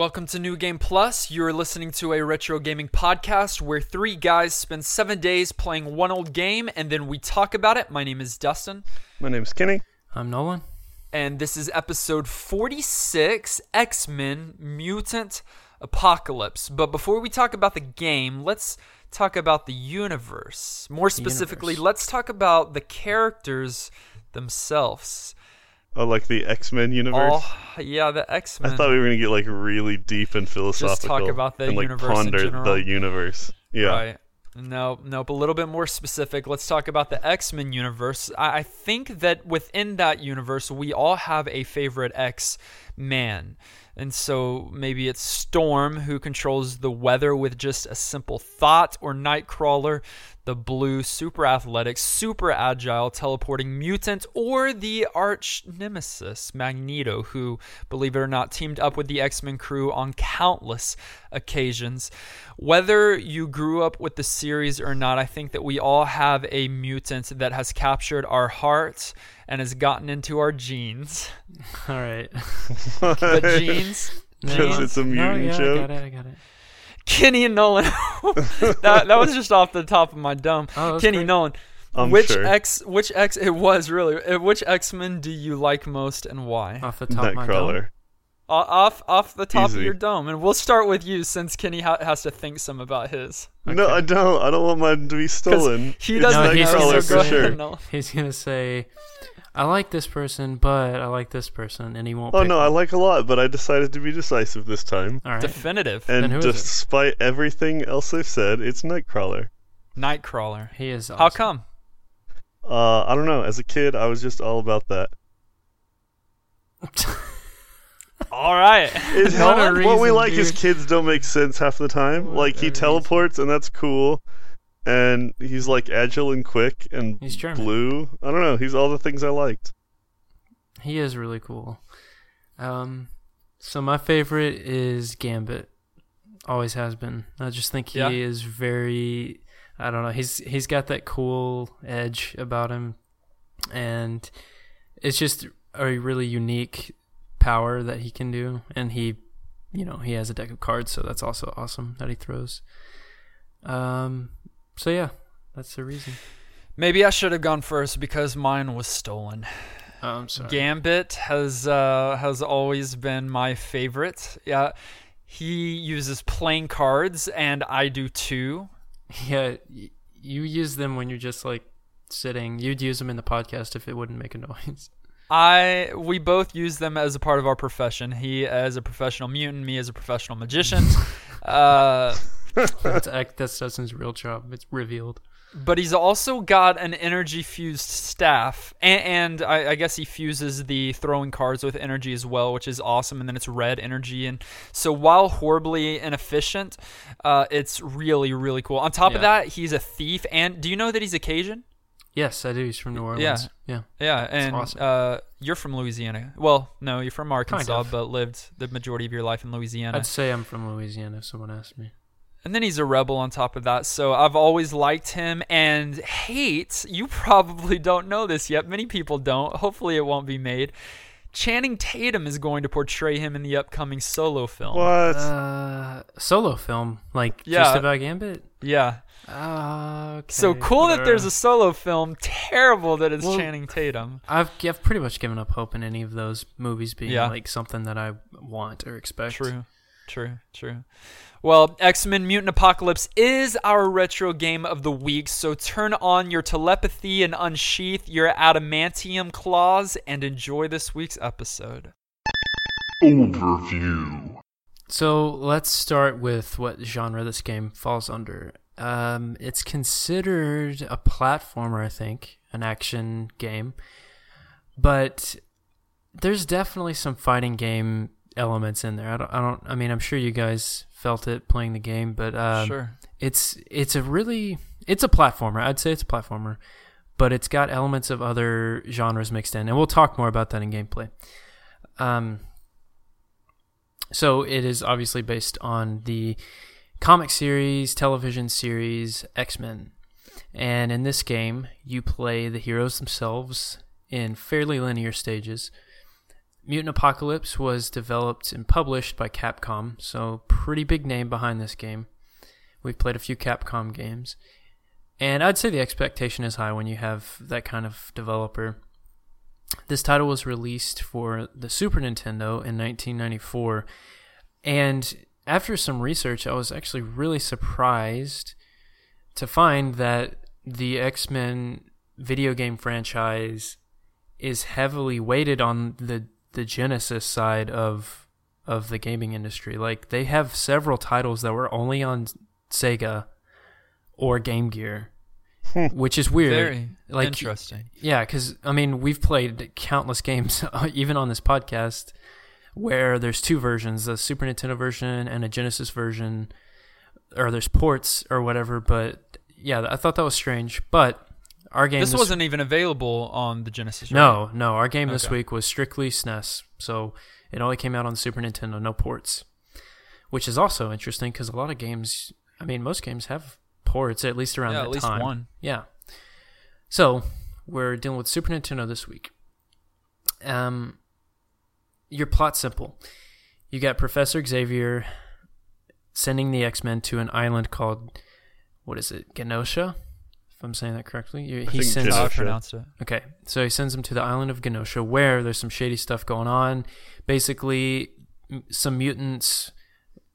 Fight! Welcome to New Game Plus. You're listening to a retro gaming podcast where three guys spend seven days playing one old game and then we talk about it. My name is Dustin, My name's Kenny. I'm Nolan. and this is episode 46 X Men Mutant Apocalypse. But before we talk about the game, let's talk about the universe. More specifically, universe. let's talk about the characters themselves. Oh, like the X Men universe. Oh, yeah, the X Men. I thought we were gonna get like really deep and philosophical. Just talk about the and like universe in ponder general. the universe. Yeah. Right. No, nope. A little bit more specific. Let's talk about the X Men universe. I, I think that within that universe, we all have a favorite X Man. And so maybe it's Storm, who controls the weather with just a simple thought, or Nightcrawler, the blue, super athletic, super agile, teleporting mutant, or the arch nemesis, Magneto, who, believe it or not, teamed up with the X Men crew on countless occasions. Whether you grew up with the series or not, I think that we all have a mutant that has captured our hearts and has gotten into our genes. All right. The genes. Because it's a no, mutant yeah, joke. I got it. I got it. Kenny and Nolan. that, that was just off the top of my dome. Oh, Kenny great. Nolan. I'm which sure. X? Which X? It was really. uh, Which X Men do you like most and why? Off the top of my dome. Nightcrawler. O- off off the top of your dome, and we'll start with you since Kenny ha- has to think some about his. No, I don't. I don't want mine to be stolen. He doesn't No, he's- know, Nightcrawler for sure. He's gonna say, "I like this person, but I like this person," and he won't. Oh pick no, I like a lot, but I decided to be decisive this time. All right. Definitive. And Then it? despite everything else I've said, it's Nightcrawler. Nightcrawler. he is. How come? Uh, I don't know. As a kid, I was just all about that. All right. It's Not not a what we like as dude. kids don't make sense half the time. What like a he reason. teleports and that's cool, and he's like agile and quick and He's German. blue. I don't know. He's all the things I liked. He is really cool. Um, so my favorite is Gambit. Always has been. I just think he Yeah. is very. I don't know. He's he's got that cool edge about him, and it's just a really unique power that he can do. And he, you know, he has a deck of cards, so that's also awesome that he throws. Um. So yeah, that's the reason. Maybe I should have gone first because mine was stolen. Oh, I'm sorry. Gambit has uh, has always been my favorite. Yeah, he uses playing cards, and I do too. Yeah, y- you use them when you're just like sitting. You'd use them in the podcast if it wouldn't make a noise. I we both use them as a part of our profession. He as a professional mutant, me as a professional magician. uh, That's. That's Dustin's real job. It's revealed. but he's also got an energy fused staff, and, and I, I guess he fuses the throwing cards with energy as well, which is awesome. And then it's red energy, and so while horribly inefficient, uh, it's really really cool. On top of that, he's a thief, and do you know that he's a Cajun? Yes, I do. He's from New Orleans. Yeah. Yeah, yeah. and awesome. uh, you're from Louisiana. Well, no, you're from Arkansas, of. but lived the majority of your life in Louisiana. I'd say I'm from Louisiana if someone asked me. And then he's a rebel on top of that. So I've always liked him and hate. You probably don't know this yet. Many people don't. Hopefully, it won't be made. Channing Tatum is going to portray him in the upcoming solo film. What? Uh, solo film, like Yeah. just about Gambit. Yeah. Uh, okay. So cool that there's a solo film. Terrible that it's Well- Channing Tatum. I've I've pretty much given up hope in any of those movies being Yeah. like something that I want or expect. True, true, true. Well, X Men Mutant Apocalypse is our retro game of the week, so turn on your telepathy and unsheath your adamantium claws and enjoy this week's episode. Overview. So let's start with what genre this game falls under. Um, it's considered a platformer, I think, an action game, but there's definitely some fighting game elements in there. I don't, I don't. I mean, I'm sure you guys felt it playing the game, but um, sure. it's it's a really it's a platformer. I'd say it's a platformer, but it's got elements of other genres mixed in, and we'll talk more about that in gameplay. Um, so it is obviously based on the comic series, television series X Men, and in this game you play the heroes themselves in fairly linear stages. Mutant Apocalypse was developed and published by Capcom, so pretty big name behind this game. We've played a few Capcom games, and I'd say the expectation is high when you have that kind of developer. This title was released for the Super Nintendo in 1994, and after some research, I was actually really surprised to find that the X Men video game franchise is heavily weighted on the the Genesis side of of the gaming industry. Like they have several titles that were only on Sega or Game Gear, hmm. which is weird. Very like interesting. yeah, because I mean we've played countless games, even on this podcast, where there's two versions: a Super Nintendo version and a Genesis version, or there's ports or whatever. But yeah, I thought that was strange. But our game This wasn't even available on the Genesis. right? no, no. Our game this week was strictly SNES, so it only came out on Super Nintendo, no ports, which is also interesting because a lot of games, I mean, most games have ports at least around Yeah, that at least time. one. Yeah. So we're dealing with Super Nintendo this week. Um, your plot's simple. You got Professor Xavier sending the X Men to an island called what is it, Genosha? If I'm saying that correctly, You- he think sends I Genosha. pronounced it. Okay, so he sends them to the island of Genosha, where there's some shady stuff going on. Basically, some mutants,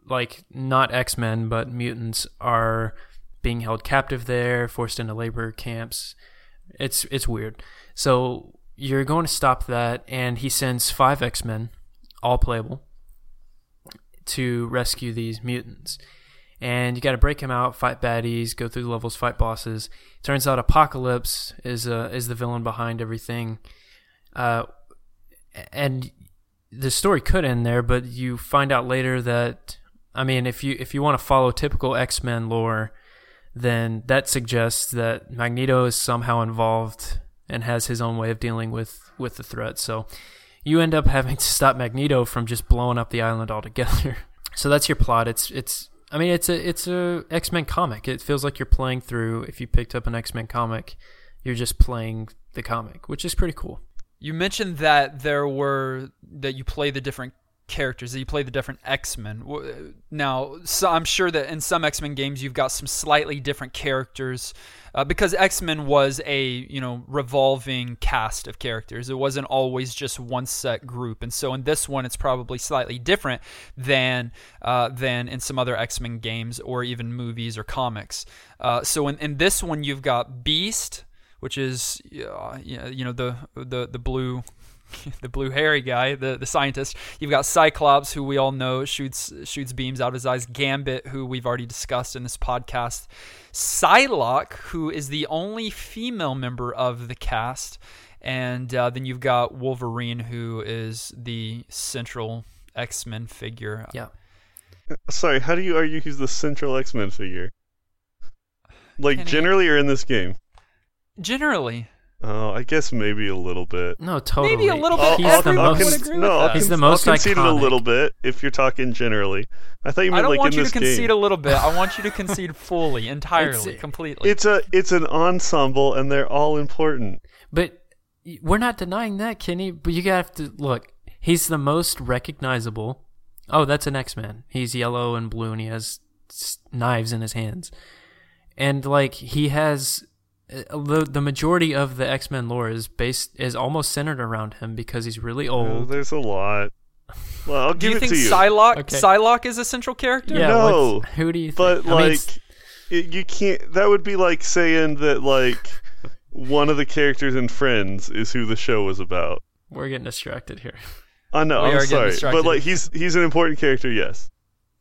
like not X Men, but mutants, are being held captive there, forced into labor camps. It's it's weird. So you're going to stop that, and he sends five X Men, all playable, to rescue these mutants. And you got to break him out, fight baddies, go through the levels, fight bosses. Turns out Apocalypse is uh, is the villain behind everything, uh, and the story could end there, but you find out later that I mean, if you if you want to follow typical X Men lore, then that suggests that Magneto is somehow involved and has his own way of dealing with with the threat. So you end up having to stop Magneto from just blowing up the island altogether. so that's your plot. It's it's I mean it's a it's a X Men comic. It feels like you're playing through. If you picked up an X Men comic, you're just playing the comic, which is pretty cool. You mentioned that there were that you play the different characters, that you play the different X Men. Now, so I'm sure that in some X Men games you've got some slightly different characters, uh, because X Men was a you know revolving cast of characters. It wasn't always just one set group, and so in this one it's probably slightly different than uh, than in some other X Men games or even movies or comics. Uh, so in, in this one you've got Beast which is uh, you know the the the blue the blue hairy guy, the the scientist. You've got Cyclops, who we all know shoots shoots beams out of his eyes. Gambit, who we've already discussed in this podcast. Psylocke, who is the only female member of the cast, and uh, then you've got Wolverine, who is the central X Men figure. Yeah. Sorry, how do you argue he's the central X Men figure? Like Kenny- generally, or in this game? Generally, Oh, I guess maybe a little bit. No, totally. Maybe a little bit. He's I'll, the I'll most. con- no, with I'll. He's con- the most I'll concede it a little bit if you're talking generally. I thought you I meant don't like want in you this to concede game. a little bit. I want you to concede fully, entirely, It's- completely. It's a it's an ensemble, and they're all important. But we're not denying that, Kenny. But you have to look. He's the most recognizable. Oh, that's an X Man. He's yellow and blue, and he has knives in his hands. And like he has Uh, the the majority of the X Men lore is based is almost centered around him because he's really Oh, old. there's a lot. Well, I'll Do you it think to you. Psylocke, Okay. Psylocke is a central character? yeah, No, what's- who do you? Think? but I like, it's- it, you can't. That would be like saying that like one of the characters in Friends is who the show was about. we're getting distracted here. I know. We are I'm getting sorry, distracted. but like he's he's an important character. Yes.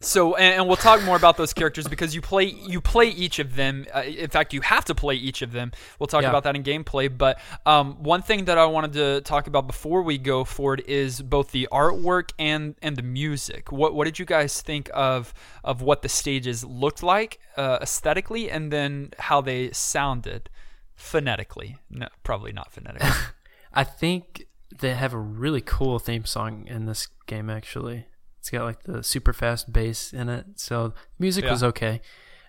So, and, and we'll talk more about those characters because you play you play each of them. Uh, in fact, you have to play each of them. We'll talk Yeah. about that in gameplay. But um, one thing that I wanted to talk about before we go forward is both the artwork and and the music. What what did you guys think of of what the stages looked like uh, aesthetically, and then how they sounded phonetically? No, probably not phonetically. I think they have a really cool theme song in this game. Actually, it's got like the super fast bass in it, so music Yeah. was okay.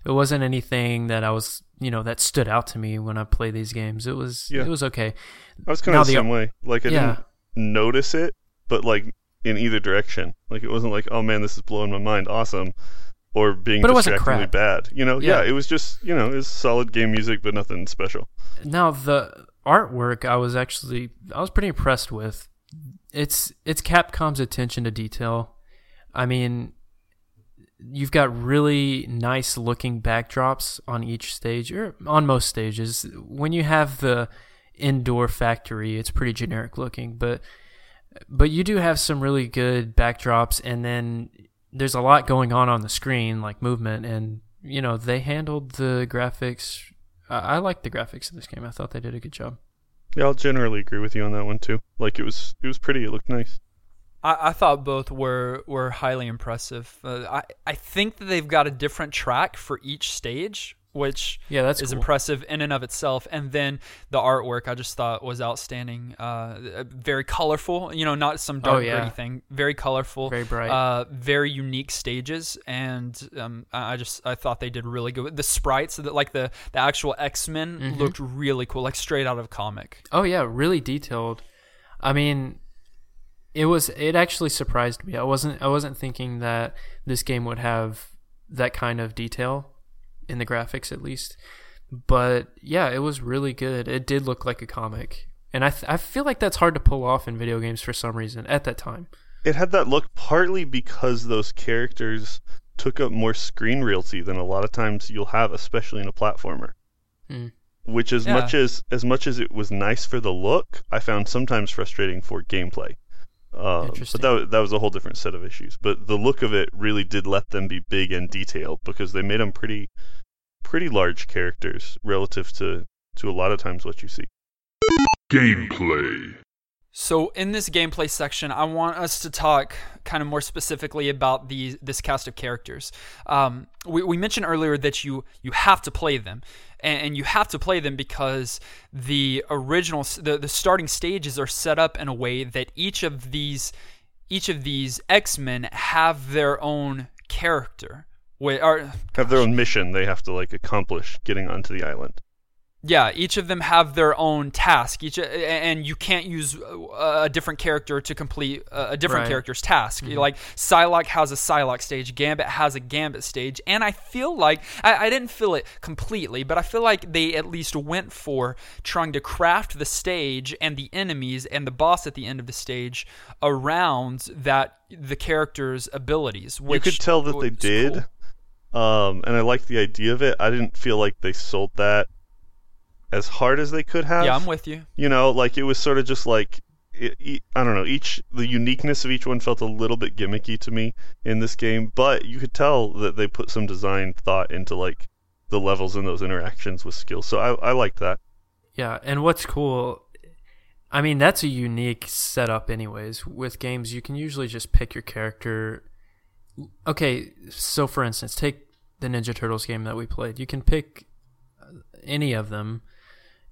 It wasn't anything that I was, you know, that stood out to me when I play these games. It was, Yeah. it was okay. I was kind Now of the the- same way. Like I Yeah. didn't notice it but like in either direction. Like it wasn't like, oh man, this is blowing my mind, awesome, or being But it wasn't distractingly bad. You know, yeah. Yeah. it was just you know, it was solid game music, but nothing special. Now the artwork, I was actually I was pretty impressed with. It's it's Capcom's attention to detail. I mean, you've got really nice looking backdrops on each stage or on most stages. When you have the indoor factory, it's pretty generic looking, but but you do have some really good backdrops and then there's a lot going on on the screen like movement and you know, they handled the graphics I, I like the graphics in this game. I thought they did a good job. Yeah, I'll generally agree with you on that one too. Like it was, it was pretty. It looked nice. I, I thought both were were highly impressive. Uh, I I think that they've got a different track for each stage, which Yeah, that's is cool. impressive in and of itself. And then the artwork I just thought was outstanding. Uh, very colorful. You know, not some dark Oh, yeah. gritty thing. Very colorful. Very bright. Uh, very unique stages, and um, I I just I thought they did really good. The sprites, the, like the the actual X Men, Mm-hmm. looked really cool, like straight out of a comic. Oh yeah, really detailed. I mean, it was it actually surprised me. I wasn't I wasn't thinking that this game would have that kind of detail in the graphics at least. But yeah, it was really good. It did look like a comic. And I th- I feel like that's hard to pull off in video games for some reason at that time. It had that look partly because those characters took up more screen realty than a lot of times you'll have, especially in a platformer. Hmm. Which, as Yeah. much as as much as it was nice for the look, I found sometimes frustrating for gameplay. Uh, Interesting. but that that was a whole different set of issues. But the look of it really did let them be big and detailed because they made them pretty pretty large characters relative to to a lot of times what you see. Gameplay. So in this gameplay section, I want us to talk kind of more specifically about these this cast of characters. Um, we, we mentioned earlier that you you have to play them, and, and you have to play them because the original the, the starting stages are set up in a way that each of these each of these X Men have their own character. Wait, or Have their own mission they have to like accomplish getting onto the island. Yeah, each of them have their own task. Each and you can't use a a different character to complete a a different Right. character's task. Like Psylocke has a Psylocke stage, Gambit has a Gambit stage, and I feel like I, I didn't feel it completely, but I feel like they at least went for trying to craft the stage and the enemies and the boss at the end of the stage around that the character's abilities. Which you could tell that they did, cool. um, and I liked the idea of it. I didn't feel like they sold that as hard as they could have. Yeah, I'm with you. You know, like it was sort of just like it, e- I don't know. Each the uniqueness of each one felt a little bit gimmicky to me in this game, but you could tell that they put some design thought into like the levels and those interactions with skills. So I I liked that. Yeah, and what's cool, I mean, that's a unique setup, anyways. With games, you can usually just pick your character. Okay, so for instance, take the Ninja Turtles game that we played. You can pick uh, any of them,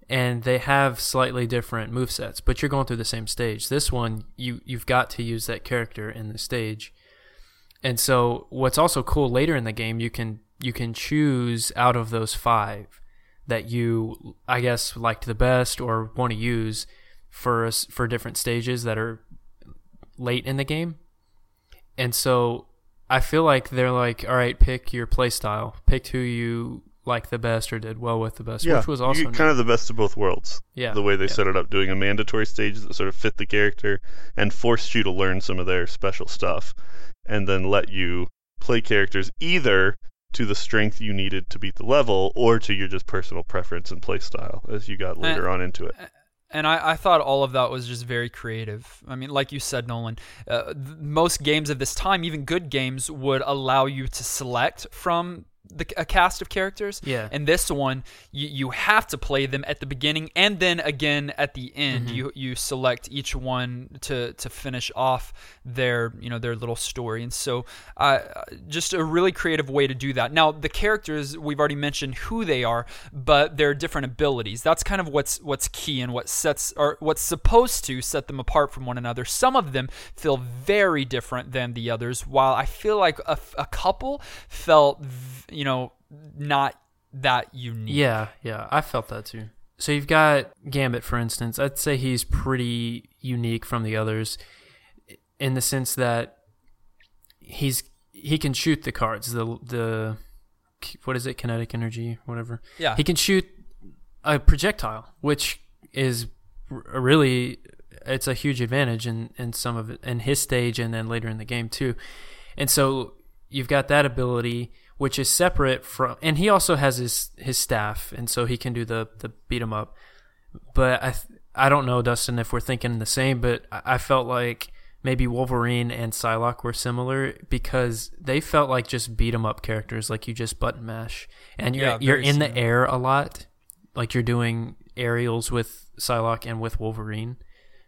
and they have slightly different move sets, but you're going through the same stage. This one, you you've got to use that character in the stage. And so, what's also cool later in the game, you can you can choose out of those five that you, I guess, liked the best or want to use for for different stages that are late in the game. And so, I feel like they're like, all right, pick your play style, pick who you like the best or did well with the best, yeah, which was also you get kind of the best of both worlds. Yeah, the way they yeah. set it up, doing a mandatory stage that sort of fit the character and forced you to learn some of their special stuff, and then let you play characters either to the strength you needed to beat the level or to your just personal preference and play style as you got later on into it. And I, I thought all of that was just very creative. I mean, like you said, Nolan, uh, th- most games of this time, even good games, would allow you to select from the, a cast of characters. Yeah. And this one, you, you have to play them at the beginning and then again at the end. Mm-hmm. You you select each one to to finish off their you know their little story. And so, uh, just a really creative way to do that. Now, the characters we've already mentioned who they are, but their different abilities. That's kind of what's what's key and what sets or what's supposed to set them apart from one another. Some of them feel very different than the others, while I feel like a, a couple felt v- you know not that unique. Yeah, yeah, I felt that too. So you've got Gambit, for instance. I'd say he's pretty unique from the others. in the sense that he's he can shoot the cards. The the what is it? Kinetic energy, whatever. Yeah. He can shoot a projectile, which is really it's a huge advantage in in some of it in his stage and then later in the game too. And so you've got that ability which is separate from and he also has his his staff and so he can do the the beat 'em up. But I th- I don't know Dustin if we're thinking the same, but I, I felt like maybe Wolverine and Psylocke were similar because they felt like just beat 'em up characters, like you just button mash, and you're Yeah, you're in the air a lot, like you're doing aerials with Psylocke and with Wolverine.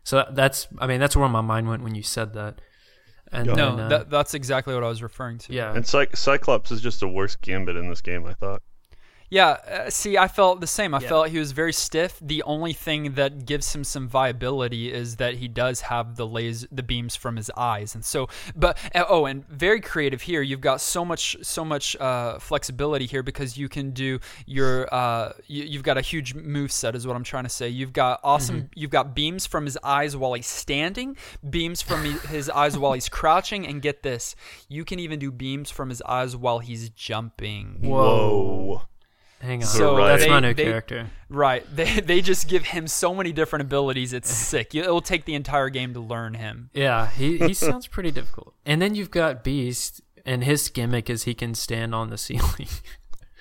So that's I mean that's where my mind went when you said that. And No, then, uh, that, that's exactly what I was referring to. yeah, And Cy- Cyclops is just a worse gambit in this game, I thought. Yeah, uh, see, I felt the same. I Yeah. felt he was very stiff. The only thing that gives him some viability is that he does have the laser, the beams from his eyes, and so. But uh, oh, and very creative here. You've got so much, so much uh, flexibility here because you can do your. Uh, you, you've got a huge move set, is what I'm trying to say. You've got awesome. You've got beams from his eyes while he's standing, beams from his eyes while he's crouching, and get this, you can even do beams from his eyes while he's jumping. Whoa. Hang on, So that's they- my new they- character. Right. They they just give him so many different abilities. It's sick. It'll take the entire game to learn him. Yeah, he he sounds pretty difficult. And then you've got Beast, and his gimmick is he can stand on the ceiling.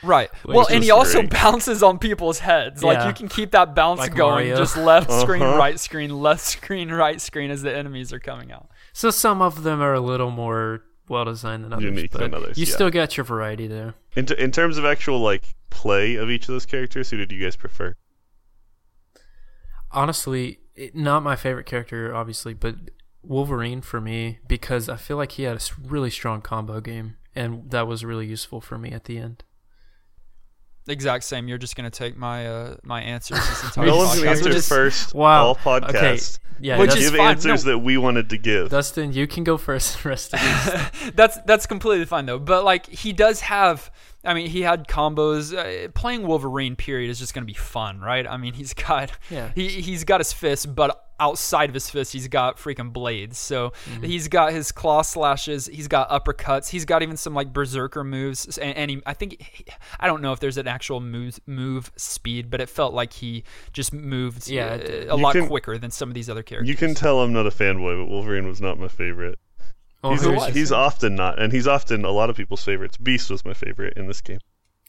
Right. Which well, and is he also bounces on people's heads. Like you can keep that bounce Like going. Mario. Just left screen, Uh-huh. right screen, left screen, right screen as the enemies are coming out. So some of them are a little more well designed than others. Unique but than others, You yeah. still got your variety there. In, t- in terms of actual like play of each of those characters, who did you guys prefer? Honestly, it, not my favorite character, obviously, but Wolverine for me because I feel like he had a really strong combo game, and that was really useful for me at the end. Exact same. You're just gonna take my uh, my answers this entire No one's podcast. gonna answer Just- first. Wow. All podcast. Yeah, Which Let's is give fine, answers no. that we wanted to give. Dustin, you can go first. The rest of these. that's that's completely fine though. But like he does have. I mean, he had combos. Uh, playing Wolverine, period, is just going to be fun, right? I mean, he's got Yeah. he he's got his fists, but outside of his fist, he's got freaking blades. So Mm-hmm. he's got his claw slashes. He's got uppercuts. He's got even some like berserker moves. And, and he, I think he, I don't know if there's an actual move move speed, but it felt like he just moved Yeah, uh, a lot can- quicker than some of these other characters. You can tell I'm not a fanboy, but Wolverine was not my favorite. Oh, he's, he's often not, and he's often a lot of people's favorites. Beast was my favorite in this game.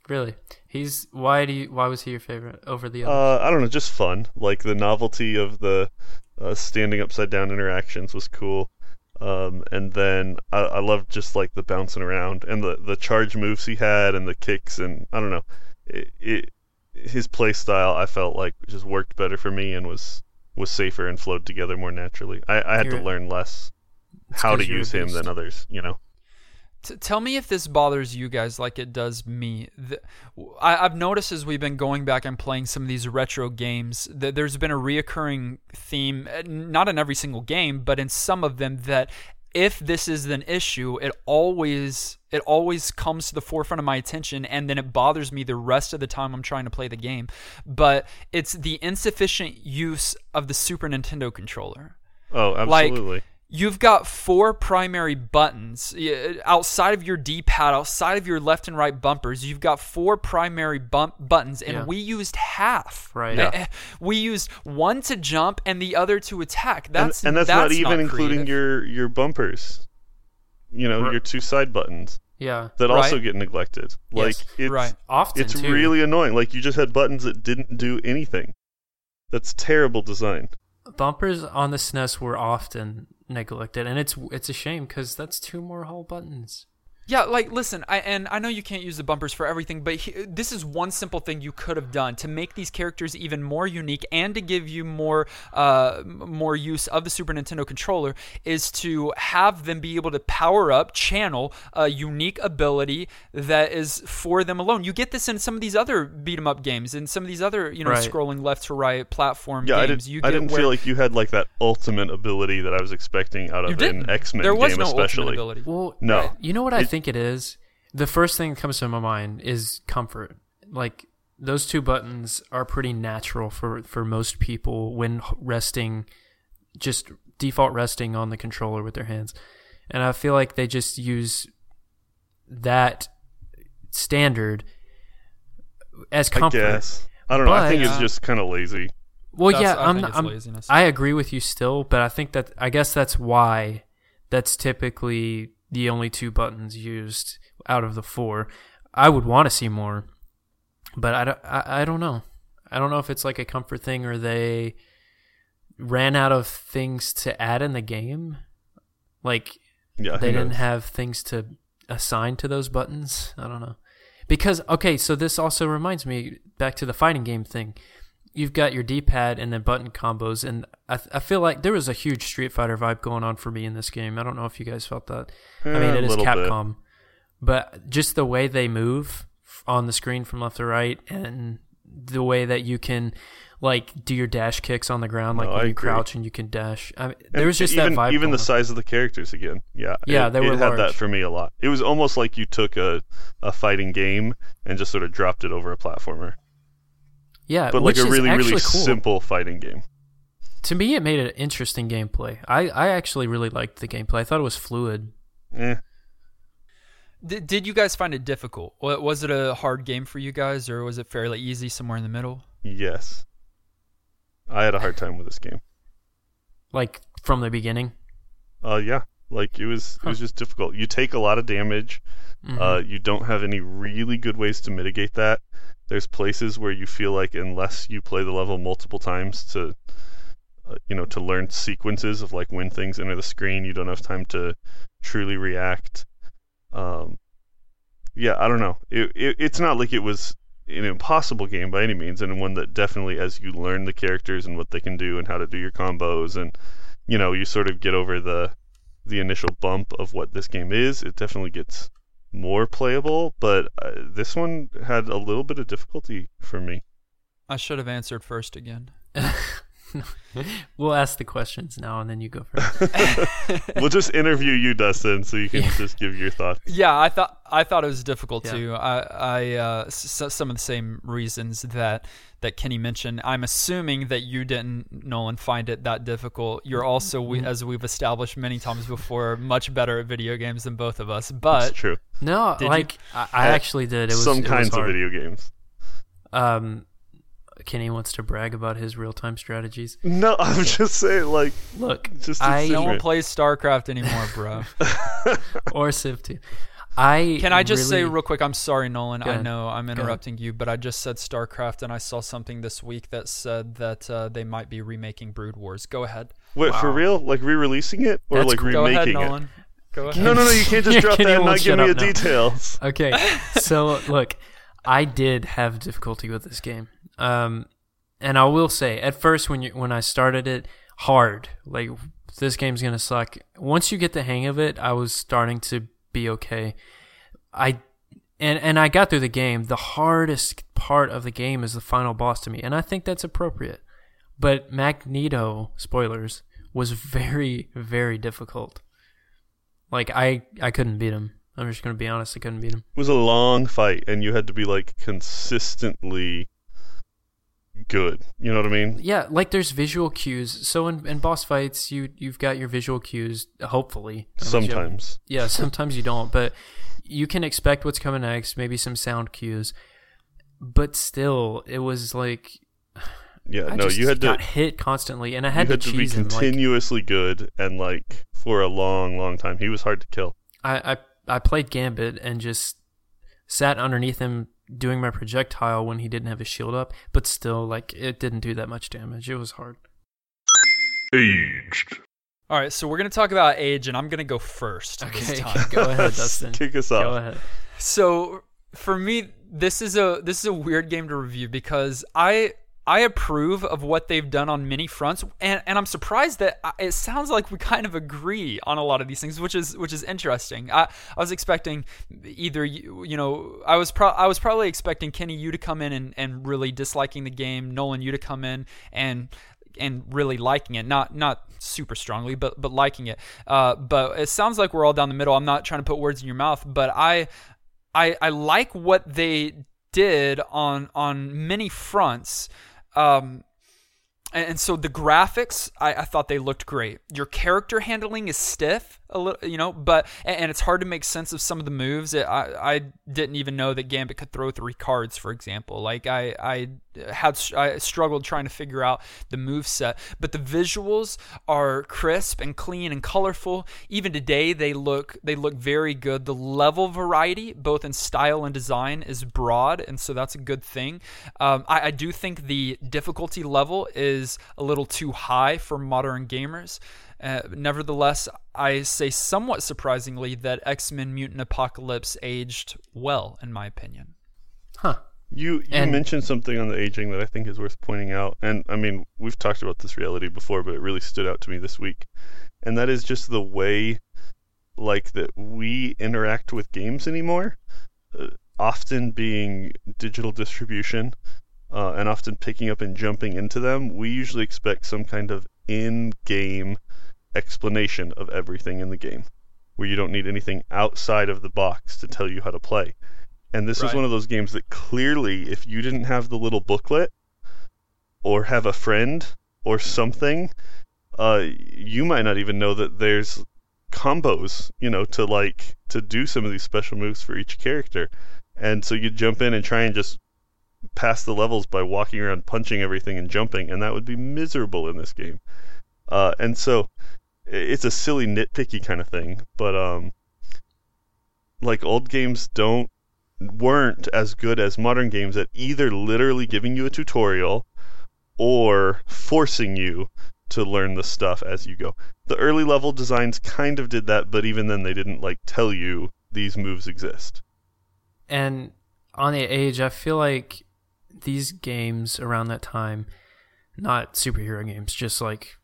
Really. He's why do you why was he your favorite over the other? Uh, I don't know, just fun. Like the novelty of the uh, standing upside down interactions was cool. Um, and then I, I loved just like the bouncing around and the, the charge moves he had and the kicks and I don't know, it, it his play style I felt like just worked better for me and was was safer and flowed together more naturally. I, I had to You're- learn less how to use him than others. You know. T- tell me if this bothers you guys like it does me. The, I, I've noticed as we've been going back and playing some of these retro games that there's been a reoccurring theme, uh, not in every single game, but in some of them that if this is an issue, it always it always comes to the forefront of my attention, and then it bothers me the rest of the time I'm trying to play the game. But it's the insufficient use of the Super Nintendo controller Oh, Like- absolutely. You've got four primary buttons outside of your d-pad outside of your left and right bumpers you've got four primary bump buttons and Yeah. we used half Right. Yeah. we used one to jump and the other to attack that's and that's, not even including your your bumpers. You know, Right. your two side buttons yeah, that also Right. get neglected. Like Yes, it's right. often it's too. really annoying. Like you just had buttons that didn't do anything. That's terrible design. bumpers on the SNES were often neglected, and it's it's a shame because that's two more whole buttons. Yeah, like listen, I and I know you can't use the bumpers for everything, but he, this is one simple thing you could have done to make these characters even more unique and to give you more uh, more use of the Super Nintendo controller is to have them be able to power up, channel a unique ability that is for them alone. You get this in some of these other beat 'em up games, and some of these other you know Right. scrolling left to right platform Yeah, I games. didn't. you I didn't where feel like you had like that ultimate ability that I was expecting out of an X Men game, no especially. ability. Well, No. you know what I It- think it is. The first thing that comes to my mind is comfort. Like those two buttons are pretty natural for for most people when resting, just default resting on the controller with their hands, and I feel like they just use that standard as I comfort. guess. I don't know. I think But- it's just kind of lazy. Well, That's- yeah, I I'm, I'm. I agree with you still, but I think that I guess that's why that's typically the only two buttons used out of the four. I would want to see more, but I don't, I, I don't know. I don't know if it's like a comfort thing or they ran out of things to add in the game. Like Yeah, they didn't knows? have things to assign to those buttons. I don't know. Because okay, so this also reminds me back to the fighting game thing. You've got your D-pad and then button combos, and I, I feel like there was a huge Street Fighter vibe going on for me in this game. I don't know if you guys felt that. I mean, eh, it is it is little bit. Capcom, but just the way they move on the screen from left to right, and the way that you can like do your dash kicks on the ground, like No, when you agree. crouch and you can dash. I mean, there was just even, that vibe. Even the size of the characters again. Yeah. Yeah, it, they were it had that for me a lot. It was almost like you took a, a fighting game and just sort of dropped it over a platformer. Yeah, But like a really, really cool. simple fighting game. to me it made it interesting gameplay i i actually really liked the gameplay i thought it was fluid Eh. Did, did you guys find it difficult? Was it a hard game for you guys, or was it fairly easy somewhere in the middle? Yes. I had a hard time with this game. like from the beginning Uh yeah. Like it was it was just difficult. You take a lot of damage. Mhm. Uh you don't have any really good ways to mitigate that. There's places where you feel like unless you play the level multiple times to uh, you know to learn sequences of like when things enter the screen, you don't have time to truly react. Um yeah, I don't know. It, it it's not like it was an impossible game by any means and one that definitely as you learn the characters and what they can do and how to do your combos and you know, you sort of get over the the initial bump of what this game is, it definitely gets more playable. But uh, this one had a little bit of difficulty for me. I should have answered first again. we'll ask the questions now and then you go first we'll just interview you, Dustin, so you can Yeah. just give your thoughts. Yeah, I thought I thought it was difficult Yeah. too. I, I uh, s- s- some of the same reasons that that Kenny mentioned. I'm assuming that you didn't, Nolan, find it that difficult. You're also, we, Mm-hmm. as we've established many times before, much better at video games than both of us. That's But true. No Did you- like I, I Uh, actually did it was Some it was kinds of video games. um kenny wants to brag about his real-time strategies No, I'm just saying, like, look just I- it's no one different. plays StarCraft anymore, bro. or civ 2 i Can I just say real quick? I'm sorry, Nolan. I know I'm interrupting you, but I just said StarCraft, and I saw something this week that said that uh, they might be remaking Brood Wars. Go ahead. Wait, for real? Like re-releasing it or That's like cool. Go ahead, remaking it? Nolan. Go ahead. No, no, no! You can't just drop Kenny that and won't not give shut me up the now. details. Okay, so look, I did have difficulty with this game, um, and I will say, at first when you when I started it, hard, like this game's gonna suck. Once you get the hang of it, I was starting to be okay. I and and I got through the game. The hardest part of the game is the final boss to me, and I think that's appropriate. But Magneto, spoilers, was very very difficult. Like I I couldn't beat him. I'm just gonna be honest, I couldn't beat him. It was a long fight, and you had to be like consistently good. You know what I mean? Yeah, like there's visual cues. So in, in boss fights, you you've got your visual cues. Hopefully, Sometimes. yeah, sometimes you don't, but you can expect what's coming next. Maybe some sound cues, but still, it was like Yeah, I no, just you had to hit constantly, and I you had had to to be cheese him. Like continuously good and like for a long, long time. He was hard to kill. I, I I played Gambit and just sat underneath him doing my projectile when he didn't have his shield up, but still, like it didn't do that much damage. It was hard. Aged. All right, so we're gonna talk about age, and I'm gonna go first this Okay, time. go ahead, Dustin. Kick us off. Go ahead. So for me, this is a this is a weird game to review because I I approve of what they've done on many fronts, and, and I'm surprised that I- it sounds like we kind of agree on a lot of these things, which is which is interesting. I, I was expecting either you, you know I was pro- I was probably expecting Kenny you to come in and, and really disliking the game, Nolan you to come in and and really liking it. Not not super strongly but but liking it. Uh, but it sounds like we're all down the middle. I'm not trying to put words in your mouth but i i i like what they did on on many fronts um and, and so the graphics, I, I thought they looked great. Your character handling is stiff, a little, you know, but and, it's hard to make sense of some of the moves. It, I I didn't even know that Gambit could throw three cards, for example. Like I I had I struggled trying to figure out the move set, but the visuals are crisp and clean and colorful. Even today, they look they look very good. The level variety, both in style and design, is broad, and so that's a good thing. Um, I, I do think the difficulty level is a little too high for modern gamers. Uh, nevertheless, I say somewhat surprisingly that X Men Mutant Apocalypse aged well, in my opinion. Huh. You you And- mentioned something on the aging that I think is worth pointing out, and I mean we've talked about this reality before, but it really stood out to me this week, and that is just the way, like that we interact with games anymore, uh, often being digital distribution, uh, and often picking up and jumping into them. We usually expect some kind of in-game explanation of everything in the game, where you don't need anything outside of the box to tell you how to play. And this was Right. one of those games that clearly, if you didn't have the little booklet, or have a friend, or something, uh, you might not even know that there's combos, you know, to like to do some of these special moves for each character. And so you jump in and try and just pass the levels by walking around punching everything and jumping, and that would be miserable in this game. Uh, and so it's a silly nitpicky kind of thing, but um, like old games don't weren't as good as modern games at either literally giving you a tutorial or forcing you to learn the stuff as you go. The early level designs kind of did that, but even then they didn't like tell you these moves exist. And on the age, I feel like these games around that time, not superhero games, just like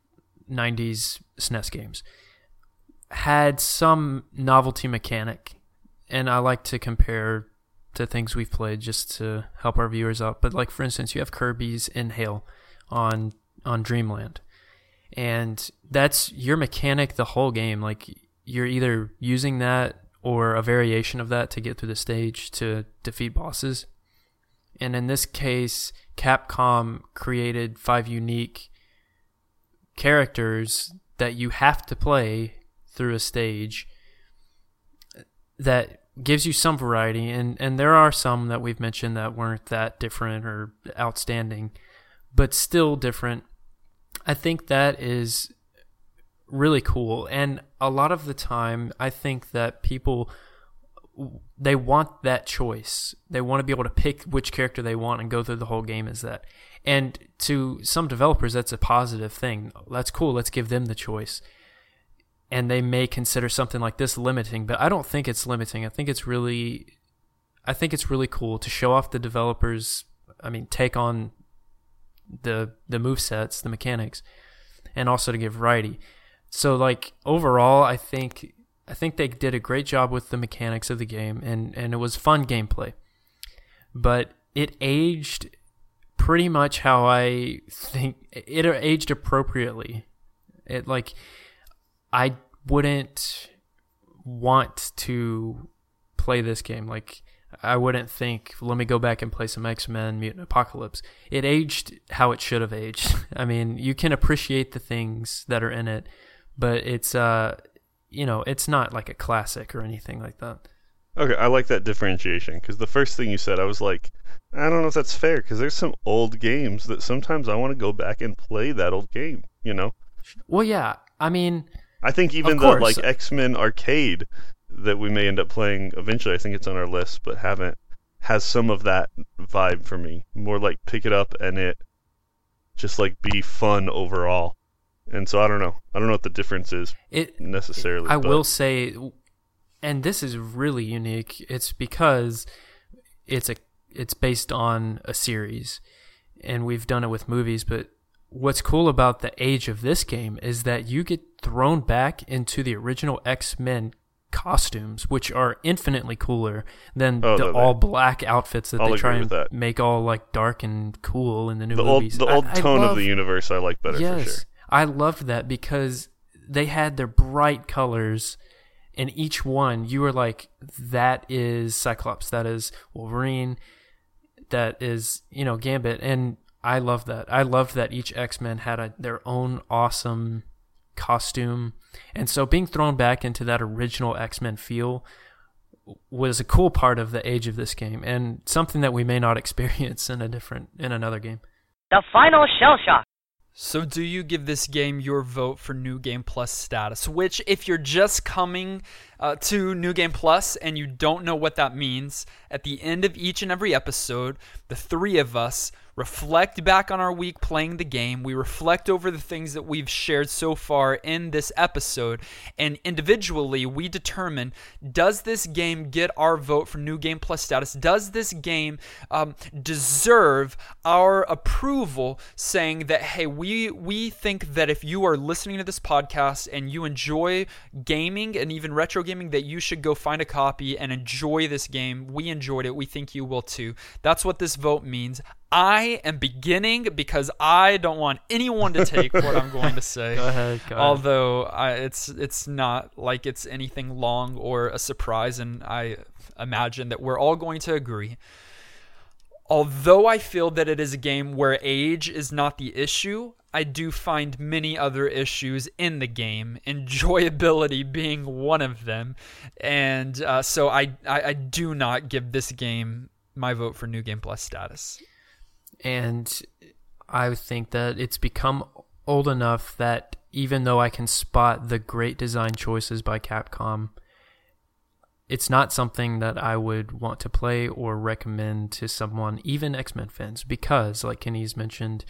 90s SNES games, had some novelty mechanic. And I like to compare to things we've played just to help our viewers out. But like for instance, you have Kirby's Inhale on on Dreamland. And that's your mechanic the whole game. Like you're either using that or a variation of that to get through the stage to defeat bosses. And in this case, Capcom created five unique characters that you have to play through a stage that gives you some variety. And and there are some that we've mentioned that weren't that different or outstanding but still different. I think that is really cool. And a lot of the time i think that people they want that choice. They want to be able to pick which character they want and go through the whole game as that. And to some developers that's a positive thing. That's cool. Let's give them the choice. And they may consider something like this limiting but i don't think it's limiting. I think it's really i think it's really cool to show off the developers i mean take on the the move sets the mechanics and also to give variety. So like overall i think i think they did a great job with the mechanics of the game and and it was fun gameplay but it aged pretty much how i think it aged appropriately it like I wouldn't want to play this game. Like, I wouldn't think, let me go back and play some X Men Mutant Apocalypse. It aged how it should have aged. I mean, you can appreciate the things that are in it, but it's, uh, you know, it's not like a classic or anything like that. Okay, I like that differentiation because the first thing you said, I was like, I don't know if that's fair because there's some old games that sometimes I want to go back and play that old game, you know? Well, yeah. I mean, I think even the like X Men arcade that we may end up playing eventually, I think it's on our list, but haven't has some of that vibe for me. More like pick it up and it just like be fun overall. And so I don't know. I don't know what the difference is it, necessarily. I but will say, and this is really unique. It's because it's a it's based on a series, and we've done it with movies. But what's cool about the age of this game is that you get thrown back into the original X Men costumes, which are infinitely cooler than Oh, the no, all black outfits that I'll they try and make all like dark and cool in the new the old movies. the old I tone of love- the universe I like better yes, for sure. I loved that because they had their bright colors, and each one you were like, that is Cyclops, that is Wolverine, that is you know Gambit, and I love that. I loved that each X Men had a, their own awesome costume, and so being thrown back into that original X Men feel was a cool part of the age of this game, and something that we may not experience in a different in another game. The final shell shock. So, do you give this game your vote for New Game Plus status? Which, if you're just coming uh, to New Game Plus and you don't know what that means, at the end of each and every episode, the three of us reflect back on our week playing the game. We reflect over the things that we've shared so far in this episode, and individually we determine does this game get our vote for New Game Plus status? Does this game um, deserve our approval? Saying that hey, we we think that if you are listening to this podcast and you enjoy gaming and even retro gaming, that you should go find a copy and enjoy this game. We enjoyed it. We think you will too. That's what this vote means. I am beginning because I don't want anyone to take what I'm going to say. Go ahead. Go. Although I, it's it's not like it's anything long or a surprise, and I imagine that we're all going to agree. Although I feel that it is a game where age is not the issue, I do find many other issues in the game, enjoyability being one of them, and uh, so I, I I do not give this game my vote for New Game Plus status and I think that it's become old enough that even though I can spot the great design choices by Capcom, it's not something that I would want to play or recommend to someone, even X Men fans, because, like Kenny's mentioned,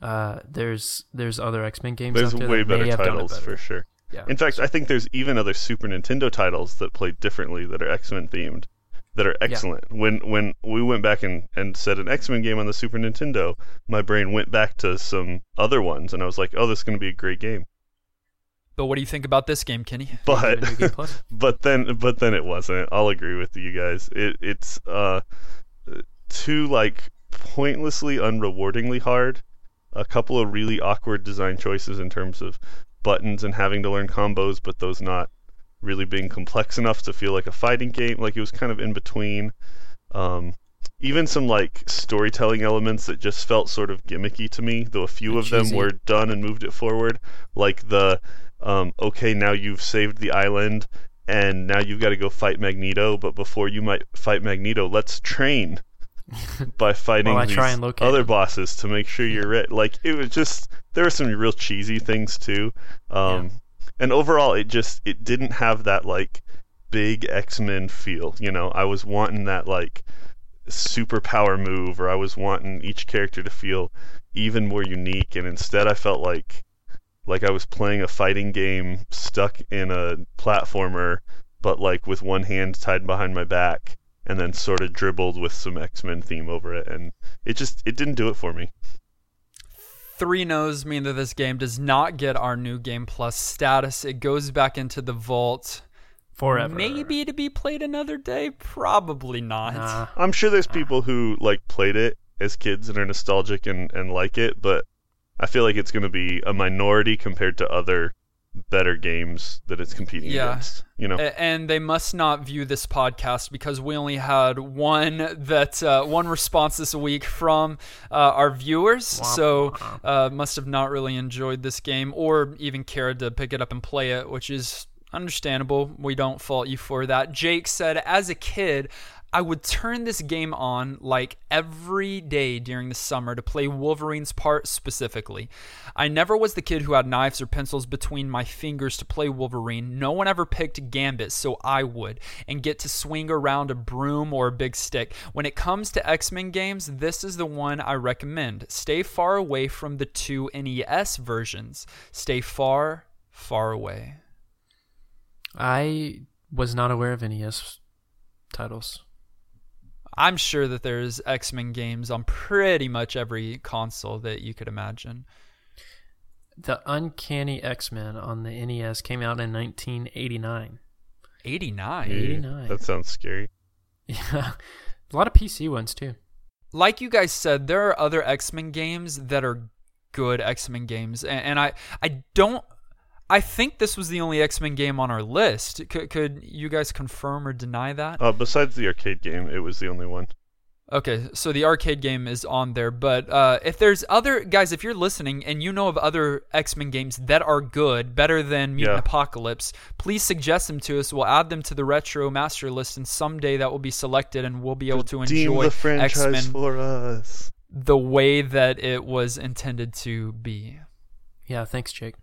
uh, there's there's other X Men games. There's out there way that better titles better. for sure. Yeah. In fact, I think there's even other Super Nintendo titles that play differently that are X Men themed that are excellent. When when we went back and, and said an X Men game on the Super Nintendo, my brain went back to some other ones and I was like, Oh, this is gonna be a great game. But what do you think about this game, Kenny? But but then but then it wasn't. I'll agree with you guys. It it's uh too like pointlessly unrewardingly hard. A couple of really awkward design choices in terms of buttons and having to learn combos, but those not really being complex enough to feel like a fighting game. Like it was kind of in between. Um, even some like storytelling elements that just felt sort of gimmicky to me, though a few of them were done and moved it forward. Like the um, okay, now you've saved the island and now you've got to go fight Magneto, but before you might fight Magneto, let's train by fighting I these other him. bosses to make sure you're ready. Like it was just there were some real cheesy things too. Um, and overall it just it didn't have that like big X-Men feel, you know. I was wanting that like superpower move or I was wanting each character to feel even more unique and instead I felt like like I was playing a fighting game stuck in a platformer but like with one hand tied behind my back and then sort of dribbled with some X-Men theme over it and it just it didn't do it for me. Three no's mean that this game does not get our new game plus status. It goes back into the vault. Forever. Maybe to be played another day. Probably not. Nah. I'm sure there's people who like played it as kids and are nostalgic and, and like it, but I feel like it's going to be a minority compared to other better games that it's competing Yeah. against. You know, And they must not view this podcast because we only had one that uh, one response this week from uh, our viewers. So uh, must have not really enjoyed this game or even cared to pick it up and play it, which is understandable. We don't fault you for that. Jake said, as a kid. I would turn this game on like every day during the summer to play Wolverine's part specifically. I never was the kid who had knives or pencils between my fingers to play Wolverine. No one ever picked Gambit, so I would, and get to swing around a broom or a big stick. When it comes to X Men games, this is the one I recommend. Stay far away from the two NES versions. Stay far, far away. I was not aware of NES titles. I'm sure that there's X Men games on pretty much every console that you could imagine. The Uncanny X Men on the NES came out in 1989. 89. 89. that sounds scary. Yeah, a lot of PC ones too. like you guys said, there are other X Men games that are good X Men games, and, and I I don't. I think this was the only X Men game on our list. Could, could you guys confirm or deny that? Uh, besides the arcade game, it was the only one. Okay, so the arcade game is on there, but uh, if there's other guys, if you're listening and you know of other X Men games that are good, better than Mutant Yeah. Apocalypse, please suggest them to us. We'll add them to the retro master list, and someday that will be selected, and we'll be able to enjoy X Men for us. the way that it was intended to be. Yeah, thanks, Jake.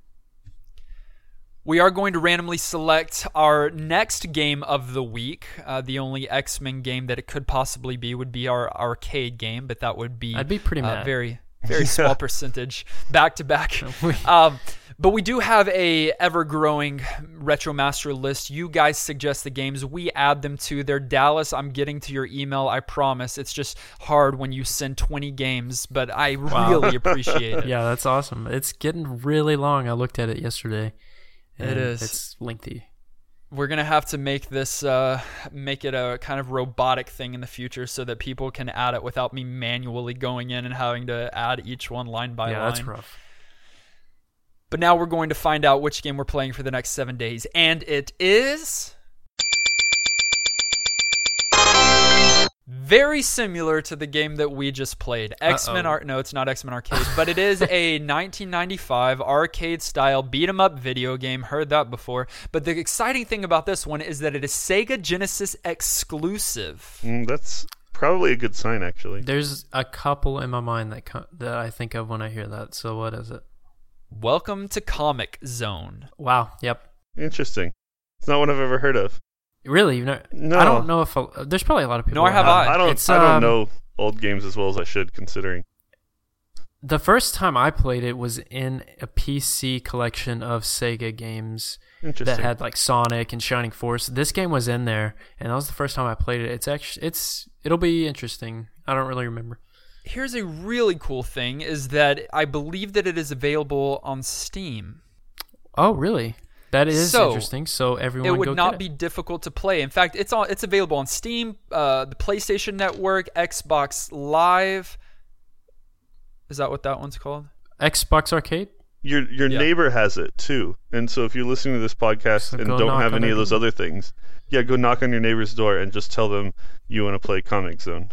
We are going to randomly select our next game of the week. Uh, the only X Men game that it could possibly be would be our arcade game, but that would be I'd be pretty uh, mad. very very small percentage back to back. Um, but we do have a ever growing retro master list. You guys suggest the games, we add them to their Dallas. I'm getting to your email. I promise. It's just hard when you send 20 games, but I really appreciate it. Yeah, that's awesome. It's getting really long. I looked at it yesterday. It is. It's lengthy. We're gonna have to make this uh, make it a kind of robotic thing in the future, so that people can add it without me manually going in and having to add each one line by yeah, line. that's rough. But now we're going to find out which game we're playing for the next seven days, and it is very similar to the game that we just played. X Men Uh-oh. Ar- No, it's not X Men Arcade, but it is a 1995 arcade style beat 'em up video game. Heard that before. But the exciting thing about this one is that it is Sega Genesis exclusive. Mm, that's probably a good sign, actually. There's a couple in my mind that co- that I think of when I hear that. So what is it? Welcome to Comix Zone. Wow. Yep. Interesting. It's not one I've ever heard of. Really? You've never, No. I don't know if a, there's probably a lot of people. Nor that have I. I don't. It's, I don't um, know old games as well as I should, considering. The first time I played it was in a PC collection of Sega games that had like Sonic and Shining Force. This game was in there, and that was the first time I played it. It's actually it's it'll be interesting. I don't really remember. Here's a really cool thing is that I believe that it is available on Steam. Oh, really? That is So, interesting. So everyone it would go not get be difficult to play. In fact, it's on it's available on Steam, uh, the PlayStation Network, Xbox Live. Is that what that one's called? Xbox Arcade. your your Yeah. neighbor has it too, and so if you're listening to this podcast So and don't have any of those door. other things, yeah, go knock on your neighbor's door and just tell them you want to play Comix Zone.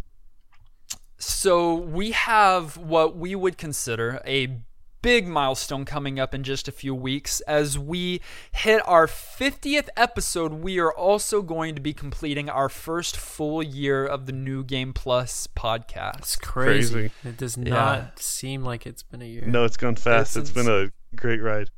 So we have what we would consider a big milestone coming up in just a few weeks. As we hit our 50th episode, we are also going to be completing our first full year of the New Game Plus podcast. It's crazy. crazy. It does Yeah. not seem like it's been a year. No, it's gone fast. It's it's been a great ride.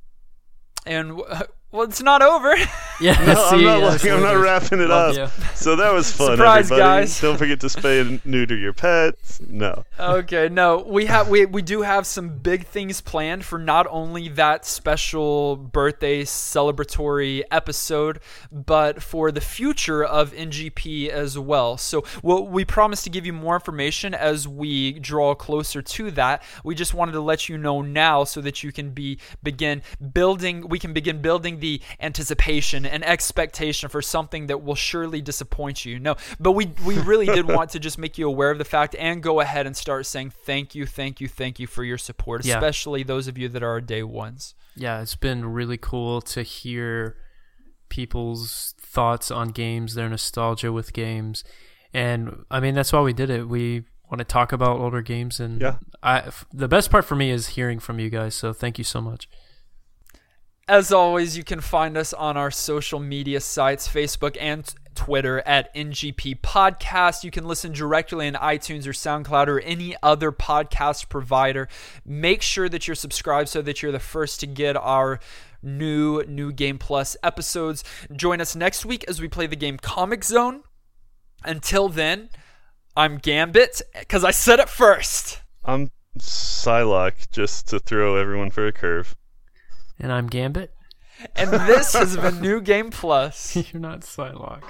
And well, it's not over. Yeah, No, see, I'm not, yes, like, I'm not wrapping it Love up. you. So that was fun, Surprise, everybody. guys. Don't forget to spay and neuter your pets. No. okay, no, we have we we do have some big things planned for not only that special birthday celebratory episode, but for the future of NGP as well. So, well, we promise to give you more information as we draw closer to that. We just wanted to let you know now so that you can be begin building. We can begin building the anticipation and expectation for something that will surely disappoint you. No, but we we really did want to just make you aware of the fact and go ahead and start saying thank you, thank you, thank you for your support, Yeah. especially those of you that are day ones. Yeah, it's been really cool to hear people's thoughts on games, their nostalgia with games, and I mean that's why we did it. We want to talk about older games, and Yeah. I f- the best part for me is hearing from you guys. So thank you so much. As always, you can find us on our social media sites, Facebook and Twitter at NGP Podcast. You can listen directly in iTunes or SoundCloud or any other podcast provider. Make sure that you're subscribed so that you're the first to get our new New Game Plus episodes. Join us next week as we play the game Comix Zone. Until then, I'm Gambit because I said it first. I'm Psylocke, just to throw everyone for a curve. And I'm Gambit. And this has been New Game Plus. You're not Psylocke.